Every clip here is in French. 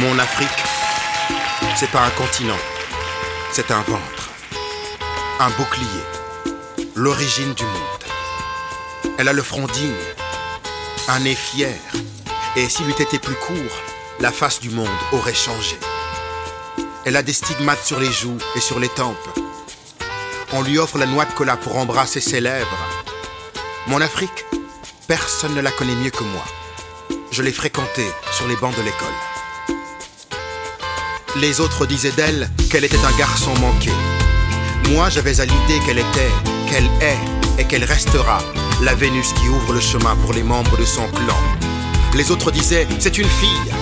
Mon Afrique, c'est pas un continent, c'est un ventre, un bouclier, l'origine du monde. Elle a le front digne, un nez fier, et s'il eût été plus court, la face du monde aurait changé. Elle a des stigmates sur les joues et sur les tempes. On lui offre la noix de cola pour embrasser ses lèvres. Mon Afrique, personne ne la connaît mieux que moi. Je l'ai fréquentée sur les bancs de l'école. Les autres disaient d'elle qu'elle était un garçon manqué. Moi, j'avais à l'idée qu'elle était, qu'elle est et qu'elle restera la Vénus qui ouvre le chemin pour les membres de son clan. Les autres disaient, c'est une fille.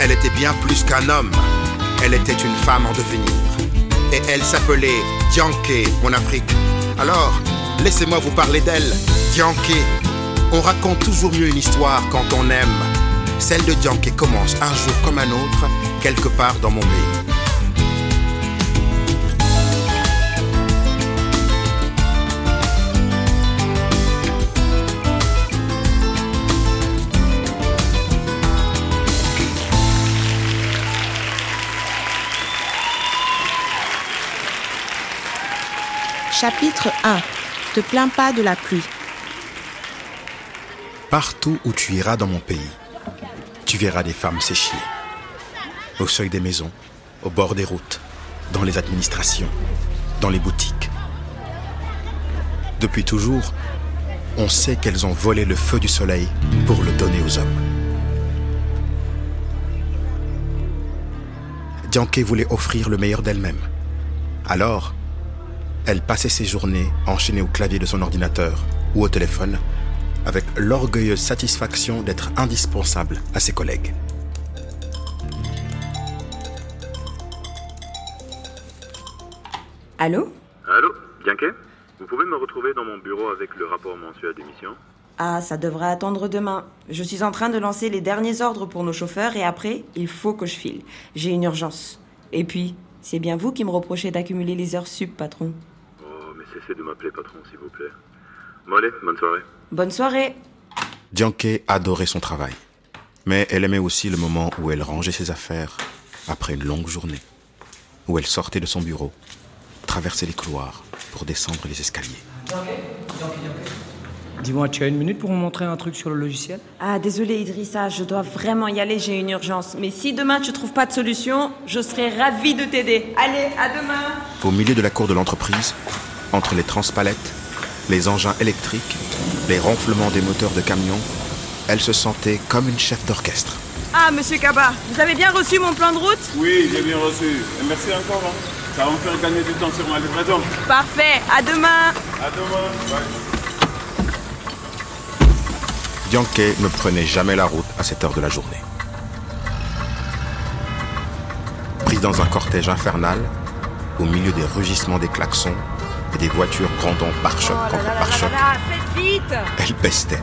Elle était bien plus qu'un homme. Elle était une femme en devenir. Et elle s'appelait Dianke, mon Afrique. Alors, laissez-moi vous parler d'elle. Dianke. On raconte toujours mieux une histoire quand on aime. Celle de Dianke commence un jour comme un autre, quelque part dans mon pays. Chapitre 1 Te plains pas de la pluie. Partout où tu iras dans mon pays, tu verras des femmes s'échier. Au seuil des maisons, au bord des routes, dans les administrations, dans les boutiques. Depuis toujours, on sait qu'elles ont volé le feu du soleil pour le donner aux hommes. Dianke voulait offrir le meilleur d'elle-même. Alors, elle passait ses journées enchaînées au clavier de son ordinateur ou au téléphone avec l'orgueilleuse satisfaction d'être indispensable à ses collègues. Allô? Allô, Bianquet Vous pouvez me retrouver dans mon bureau avec le rapport mensuel d'émission? Ah, ça devrait attendre demain. Je suis en train de lancer les derniers ordres pour nos chauffeurs et après, il faut que je file. J'ai une urgence. Et puis, c'est bien vous qui me reprochez d'accumuler les heures sup, patron. Oh, mais cessez de m'appeler patron, s'il vous plaît. Bon allez, bonne soirée. Bonne soirée Dianke adorait son travail, mais elle aimait aussi le moment où elle rangeait ses affaires après une longue journée, où elle sortait de son bureau, traversait les couloirs pour descendre les escaliers. Dis-moi, tu as une minute pour me montrer un truc sur le logiciel? Ah, désolé Idrissa, je dois vraiment y aller, j'ai une urgence. Mais si demain tu trouves pas de solution, je serai ravie de t'aider. Allez, à demain Au milieu de la cour de l'entreprise, entre les transpalettes, les engins électriques, les ronflements des moteurs de camions, elle se sentait comme une chef d'orchestre. Ah, monsieur Kaba, vous avez bien reçu mon plan de route? Oui, j'ai bien reçu. Et merci encore. hein. Ça va me faire gagner du temps sur ma livraison. Parfait, à demain À demain. Bye. Dianke ne prenait jamais la route à cette heure de la journée. Prise dans un cortège infernal, au milieu des rugissements des klaxons et des voitures grandant pare-choc contre pare-choc, faites vite elle pestait.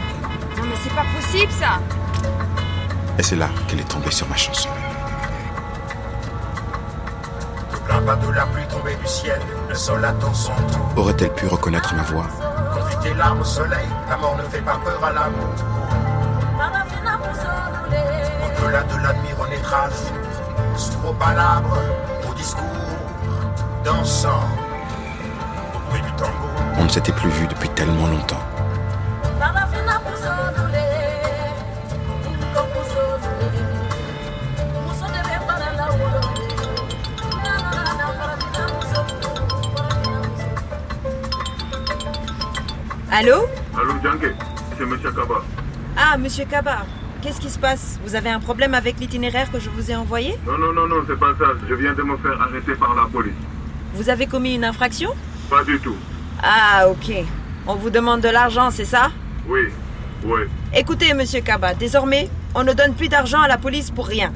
Non mais c'est pas possible ça Et c'est là qu'elle est tombée sur ma chanson. Ne plains pas de la pluie tombée du ciel, le sol attend son tour. Aurait-elle pu reconnaître ma voix? Confie tes larmes au soleil, la mort ne fait pas peur à l'amour. Au-delà de l'admironétrage, s'ouvre aux palabres, au discours, dansant, ne s'était plus vu depuis tellement longtemps. Allô Allô, Bianquet C'est Monsieur Kaba. Ah, monsieur Kaba, qu'est-ce qui se passe? Vous avez un problème avec l'itinéraire que je vous ai envoyé? Non, non, non, non, c'est pas ça. Je viens de me faire arrêter par la police. Vous avez commis une infraction? Pas du tout. Ah, ok. On vous demande de l'argent, c'est ça? Oui, oui. Écoutez, monsieur Kaba, désormais, on ne donne plus d'argent à la police pour rien.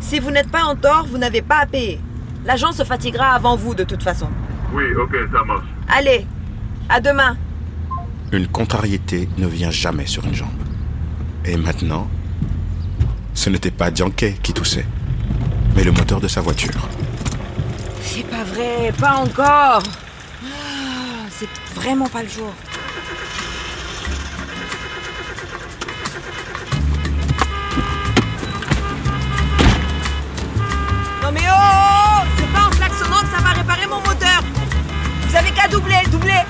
Si vous n'êtes pas en tort, vous n'avez pas à payer. L'agent se fatiguera avant vous, de toute façon. Oui, ok, ça marche. Allez, à demain. Une contrariété ne vient jamais sur une jambe. Et maintenant, ce n'était pas Dianke qui toussait, mais le moteur de sa voiture. C'est pas vrai, pas encore vraiment pas le jour. Non mais oh, oh, oh C'est pas en klaxonnant que ça va réparer mon moteur. Vous avez qu'à doubler, doubler.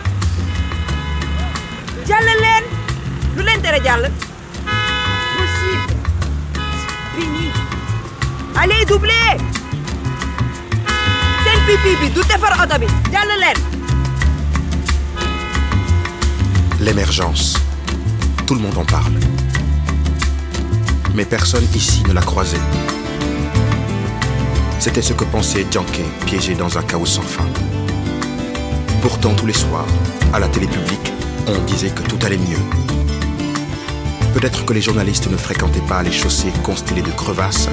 Jàll leen. Lu Possible. Pénible Allez doubler. Seen pipi bi du defar oto bi. Jàll leen. L'émergence. Tout le monde en parle. Mais personne ici ne l'a croisé. C'était ce que pensait Janké, piégé dans un chaos sans fin. Pourtant, tous les soirs, à la télé publique, on disait que tout allait mieux. Peut-être que les journalistes ne fréquentaient pas les chaussées constellées de crevasses,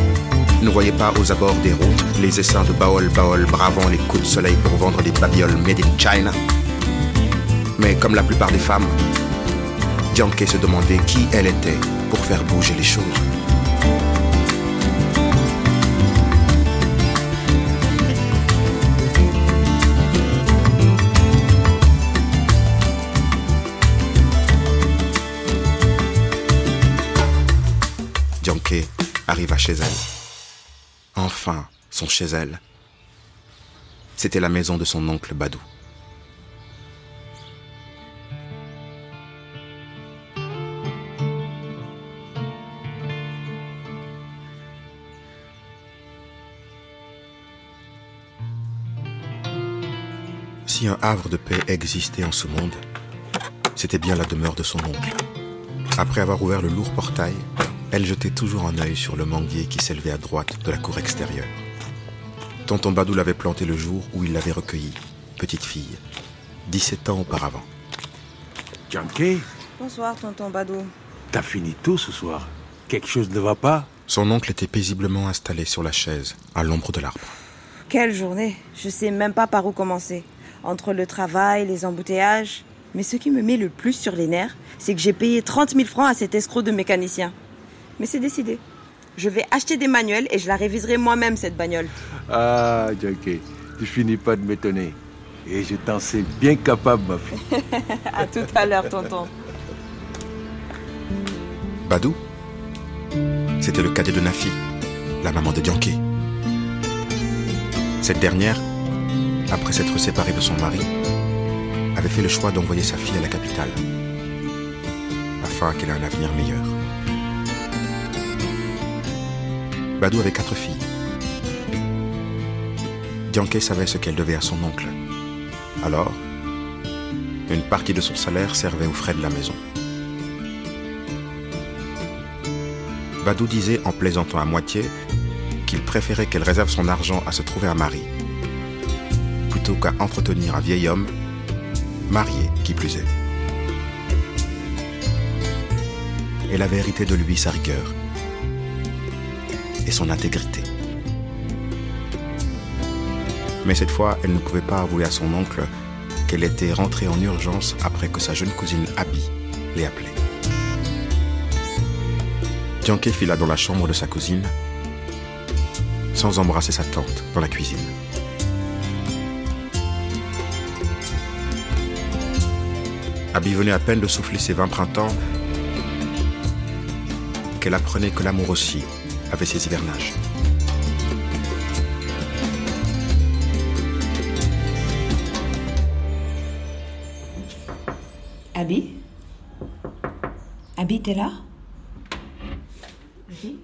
ne voyaient pas aux abords des routes les essaims de Baol Baol bravant les coups de soleil pour vendre des babioles made in China. Mais comme la plupart des femmes, Janké se demandait qui elle était pour faire bouger les choses. Janké arriva chez elle. Enfin, son chez elle. C'était la maison de son oncle Badou. Si un havre de paix existait en ce monde, c'était bien la demeure de son oncle. Après avoir ouvert le lourd portail, elle jetait toujours un œil sur le manguier qui s'élevait à droite de la cour extérieure. Tonton Badou l'avait planté le jour où il l'avait recueillie, petite fille, 17 ans auparavant. Janké, Bonsoir, tonton Badou. t'as fini tout ce soir. Quelque chose ne va pas? Son oncle était paisiblement installé sur la chaise, à l'ombre de l'arbre. Quelle journée Je sais même pas par où commencer. Entre le travail, les embouteillages. Mais ce qui me met le plus sur les nerfs, c'est que j'ai payé 30 000 francs à cet escroc de mécanicien. Mais c'est décidé. Je vais acheter des manuels et je la réviserai moi-même, cette bagnole. Ah, Janké, tu finis pas de m'étonner. Et je t'en sais bien capable, ma fille. À tout à l'heure, tonton. Badou C'était le cadet de Nafi, la maman de Janké. Cette dernière, après s'être séparée de son mari, avait fait le choix d'envoyer sa fille à la capitale, afin qu'elle ait un avenir meilleur. Badou avait quatre filles. Dianke savait ce qu'elle devait à son oncle. Alors, une partie de son salaire servait aux frais de la maison. Badou disait en plaisantant à moitié qu'il préférait qu'elle réserve son argent à se trouver un mari, qu'à entretenir un vieil homme, marié qui plus est. Elle avait hérité de lui sa rigueur et son intégrité. Mais cette fois, elle ne pouvait pas avouer à son oncle qu'elle était rentrée en urgence après que sa jeune cousine Abby l'ait appelée. Janké fila dans la chambre de sa cousine sans embrasser sa tante dans la cuisine. Abby venait à peine de souffler ses vingt printemps qu'elle apprenait que l'amour aussi avait ses hivernages. Abby? Abby, t'es là? Abby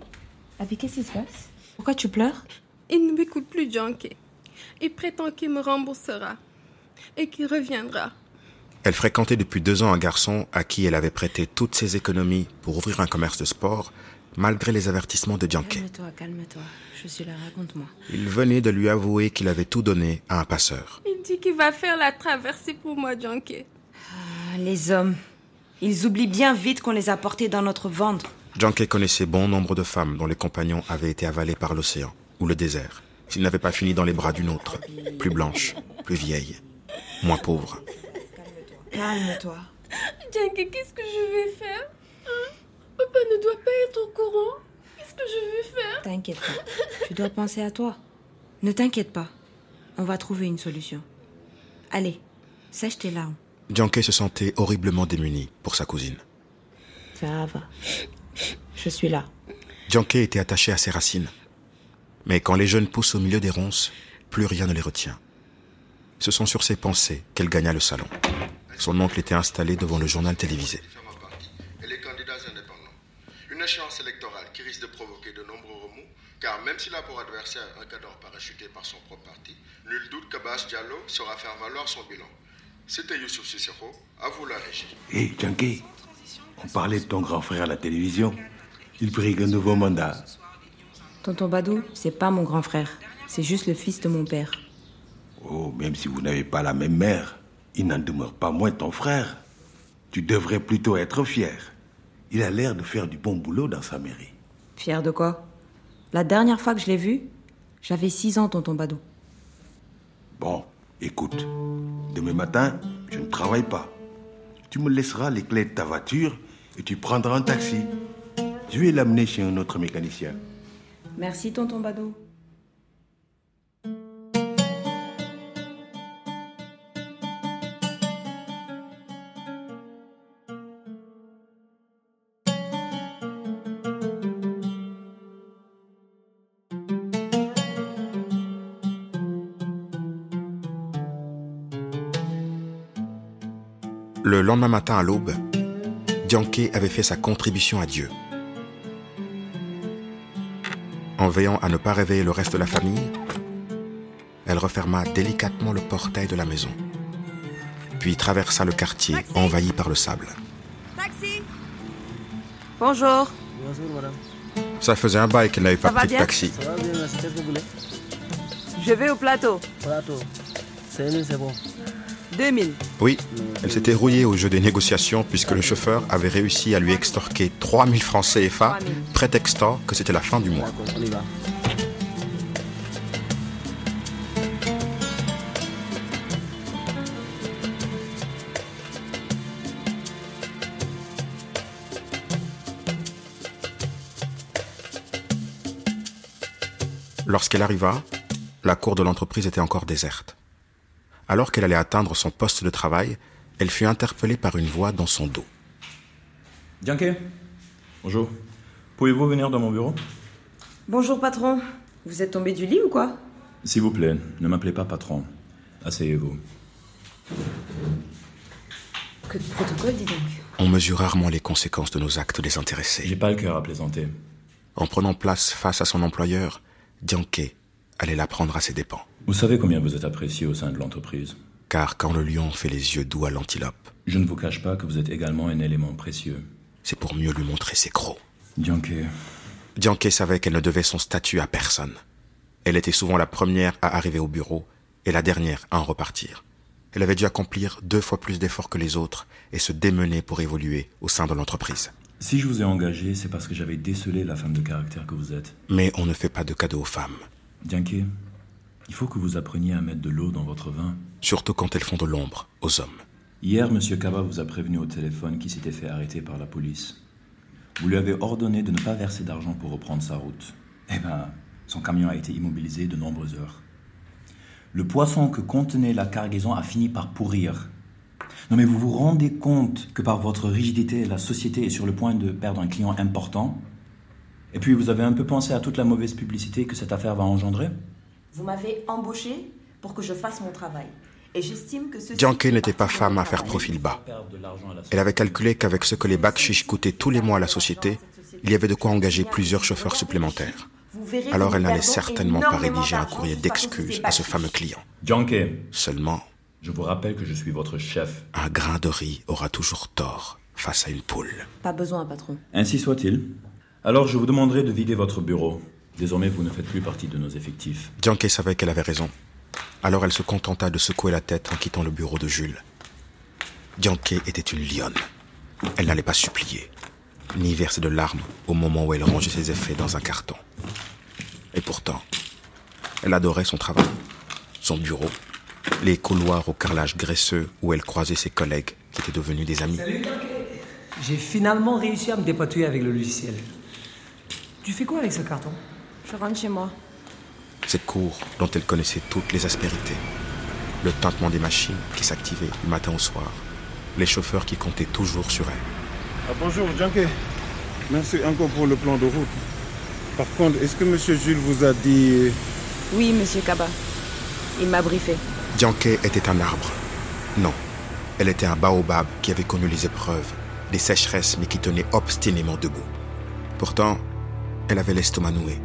Abby, qu'est-ce qui se passe? Pourquoi tu pleures? Il ne m'écoute plus, Junkie. Il prétend qu'il me remboursera et qu'il reviendra. Elle fréquentait depuis deux ans un garçon à qui elle avait prêté toutes ses économies pour ouvrir un commerce de sport, malgré les avertissements de Janké. Calme-toi, calme-toi. Je suis là, raconte-moi. Il venait de lui avouer qu'il avait tout donné à un passeur. Il dit qu'il va faire la traversée pour moi, Junkie. Ah, les hommes. Ils oublient bien vite qu'on les a portés dans notre ventre. Janké connaissait bon nombre de femmes dont les compagnons avaient été avalés par l'océan ou le désert, s'ils n'avaient pas fini dans les bras d'une autre, plus blanche, plus vieille, moins pauvre. Calme-toi. Junkie, qu'est-ce que je vais faire Hein? Papa ne doit pas être au courant. Qu'est-ce que je vais faire? T'inquiète pas. Tu dois penser à toi. Ne t'inquiète pas. On va trouver une solution. Allez, sèche tes larmes. Janké se sentait horriblement démuni pour sa cousine. Ça va. Je suis là. Janké était attaché à ses racines. Mais quand les jeunes poussent au milieu des ronces, plus rien ne les retient. Ce sont sur ces pensées qu'elle gagna le salon. Son oncle était installé devant le journal télévisé. Et les candidats indépendants. Une échéance électorale qui risque de provoquer de nombreux remous, car même s'il a pour adversaire un cadre parachuté par son propre parti, nul doute qu'Abbas Diallo saura faire valoir son bilan. C'était Youssouf Sissoko, à vous la régie. Hé, Junkie, on parlait de ton grand frère à la télévision. Il brigue un nouveau mandat. Tonton Badou, c'est pas mon grand frère. C'est juste le fils de mon père. Oh, même si vous n'avez pas la même mère, il n'en demeure pas moins ton frère. Tu devrais plutôt être fier. Il a l'air de faire du bon boulot dans sa mairie. Fier de quoi? La dernière fois que je l'ai vu, j'avais 6 ans, tonton Badou. Bon, écoute, demain matin, je ne travaille pas. Tu me laisseras les clés de ta voiture et tu prendras un taxi. Je vais l'amener chez un autre mécanicien. Merci, tonton Badou. Lendemain matin à l'aube, Dianke avait fait sa contribution à Dieu. En veillant à ne pas réveiller le reste de la famille, elle referma délicatement le portail de la maison, puis traversa le quartier envahi par le sable. Taxi Bonjour. Ça faisait un bail qu'elle n'avait pas pris de taxi. Ça va bien, merci. Qu'est-ce que vous voulez? Je vais au plateau. Plateau. 5000, c'est bon. 2000. Oui, elle s'était rouillée au jeu des négociations puisque le chauffeur avait réussi à lui extorquer 3000 francs CFA, 3000. prétextant que c'était la fin du mois. D'accord, on y va. Lorsqu'elle arriva, la cour de l'entreprise était encore déserte. Alors qu'elle allait atteindre son poste de travail, elle fut interpellée par une voix dans son dos. Dianke Bonjour. Pouvez-vous venir dans mon bureau? Bonjour, patron. Vous êtes tombé du lit ou quoi? S'il vous plaît, ne m'appelez pas patron. Asseyez-vous. Que de protocole, dis donc. On mesure rarement les conséquences de nos actes désintéressés. J'ai pas le cœur à plaisanter. En prenant place face à son employeur, Dianke allait la prendre à ses dépens. Vous savez combien vous êtes apprécié au sein de l'entreprise. Car quand le lion fait les yeux doux à l'antilope, Je ne vous cache pas que vous êtes également un élément précieux. c'est pour mieux lui montrer ses crocs. Dianke, Dianke savait qu'elle ne devait son statut à personne. Elle était souvent la première à arriver au bureau et la dernière à en repartir. Elle avait dû accomplir deux fois plus d'efforts que les autres et se démener pour évoluer au sein de l'entreprise. si je vous ai engagé, c'est parce que j'avais décelé la femme de caractère que vous êtes. Mais on ne fait pas de cadeaux aux femmes, Dianke, il faut que vous appreniez à mettre de l'eau dans votre vin. surtout quand elles font de l'ombre aux hommes. Hier, Monsieur Kaba vous a prévenu au téléphone qu'il s'était fait arrêter par la police. Vous lui avez ordonné de ne pas verser d'argent pour reprendre sa route. Eh ben, son camion a été immobilisé de nombreuses heures. Le poisson que contenait la cargaison a fini par pourrir. Non mais vous vous rendez compte que par votre rigidité, la société est sur le point de perdre un client important Et puis vous avez un peu pensé à toute la mauvaise publicité que cette affaire va engendrer Vous m'avez embauché pour que je fasse mon travail. Et j'estime que. Dianke n'était pas femme à faire profil bas. Elle avait calculé qu'avec ce que les bacs coûtaient tous les mois à la société, il y avait de quoi engager plusieurs chauffeurs supplémentaires. Alors elle n'allait certainement pas rédiger un courrier d'excuses à ce fameux client. Dianke, Seulement, je vous rappelle que je suis votre chef. un grain de riz aura toujours tort face à une poule. Pas besoin, patron. Ainsi soit-il. Alors je vous demanderai de vider votre bureau. Désormais, vous ne faites plus partie de nos effectifs. Dianke savait qu'elle avait raison. Alors elle se contenta de secouer la tête en quittant le bureau de Jules. Dianke était une lionne. Elle n'allait pas supplier, ni verser de larmes au moment où elle rangeait ses effets dans un carton. Et pourtant, elle adorait son travail, son bureau, les couloirs au carrelage graisseux où elle croisait ses collègues qui étaient devenus des amis. Salut. J'ai finalement réussi à me dépatouiller avec le logiciel. Tu fais quoi avec ce carton? Je rentre chez moi. Cette cour dont elle connaissait toutes les aspérités. Le tintement des machines qui s'activaient du matin au soir. Les chauffeurs qui comptaient toujours sur elle. Ah, bonjour, Junke. Merci encore pour le plan de route. Par contre, est-ce que Monsieur Jules vous a dit... Oui, monsieur Kaba. Il m'a briefé. Dianke était un arbre. Non, elle était un baobab qui avait connu les épreuves, des sécheresses, mais qui tenait obstinément debout. Pourtant, elle avait l'estomac noué.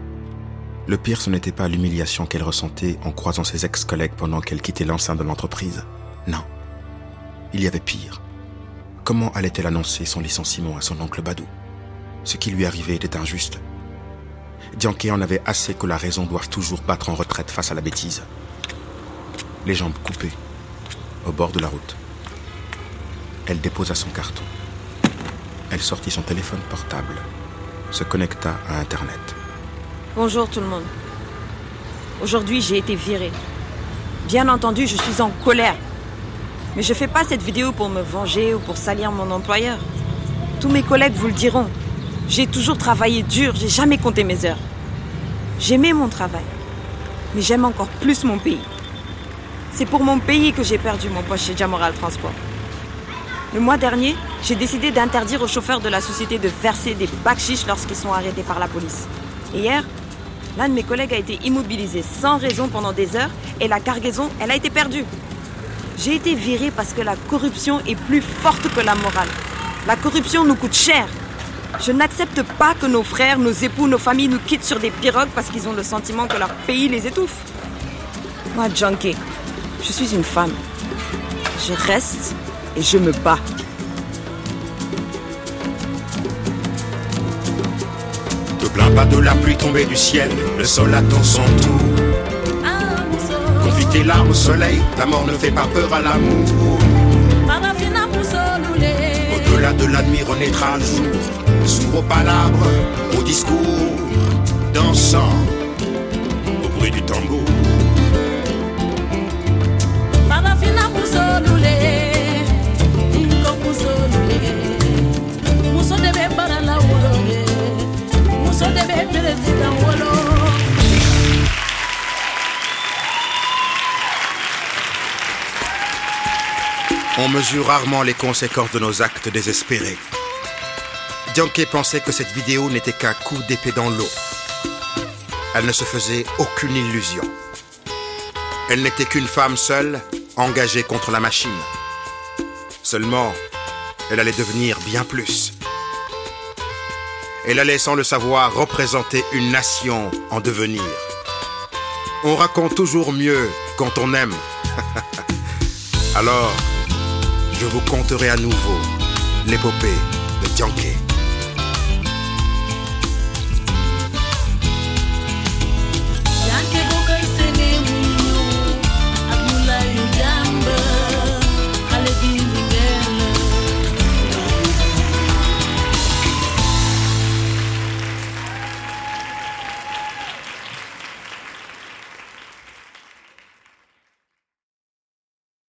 Le pire, ce n'était pas l'humiliation qu'elle ressentait en croisant ses ex-collègues pendant qu'elle quittait l'enceinte de l'entreprise. Non. Il y avait pire. Comment allait-elle annoncer son licenciement à son oncle Badou? Ce qui lui arrivait était injuste. Dianke en avait assez que la raison doive toujours battre en retraite face à la bêtise. Les jambes coupées, au bord de la route. Elle déposa son carton. Elle sortit son téléphone portable, se connecta à Internet. Bonjour tout le monde. Aujourd'hui, j'ai été virée. Bien entendu, je suis en colère. Mais je fais pas cette vidéo pour me venger ou pour salir mon employeur. Tous mes collègues vous le diront. J'ai toujours travaillé dur, j'ai jamais compté mes heures. J'aimais mon travail, mais j'aime encore plus mon pays. C'est pour mon pays que j'ai perdu mon poste chez Jamoral Transport. Le mois dernier, j'ai décidé d'interdire aux chauffeurs de la société de verser des bacs lorsqu'ils sont arrêtés par la police. Et hier, l'un de mes collègues a été immobilisé sans raison pendant des heures et la cargaison, elle a été perdue. J'ai été virée parce que la corruption est plus forte que la morale. La corruption nous coûte cher. Je n'accepte pas que nos frères, nos époux, nos familles nous quittent sur des pirogues parce qu'ils ont le sentiment que leur pays les étouffe. Moi, Junkie, je suis une femme. Je reste et je me bats. Plains pas de la pluie tombée du ciel, le sol attend son tour. Confie tes larmes au soleil, ta mort ne fait pas peur à l'amour. Au-delà de la nuit renaîtra le jour, s'ouvre aux palabres, aux discours, dansant au bruit du tambour. On mesure rarement les conséquences de nos actes désespérés. Dianke pensait que cette vidéo n'était qu'un coup d'épée dans l'eau. Elle ne se faisait aucune illusion. Elle n'était qu'une femme seule, engagée contre la machine. Seulement, elle allait devenir bien plus. Elle allait, sans le savoir, représenter une nation en devenir. On raconte toujours mieux quand on aime. Alors, je vous conterai à nouveau l'épopée de Tianke.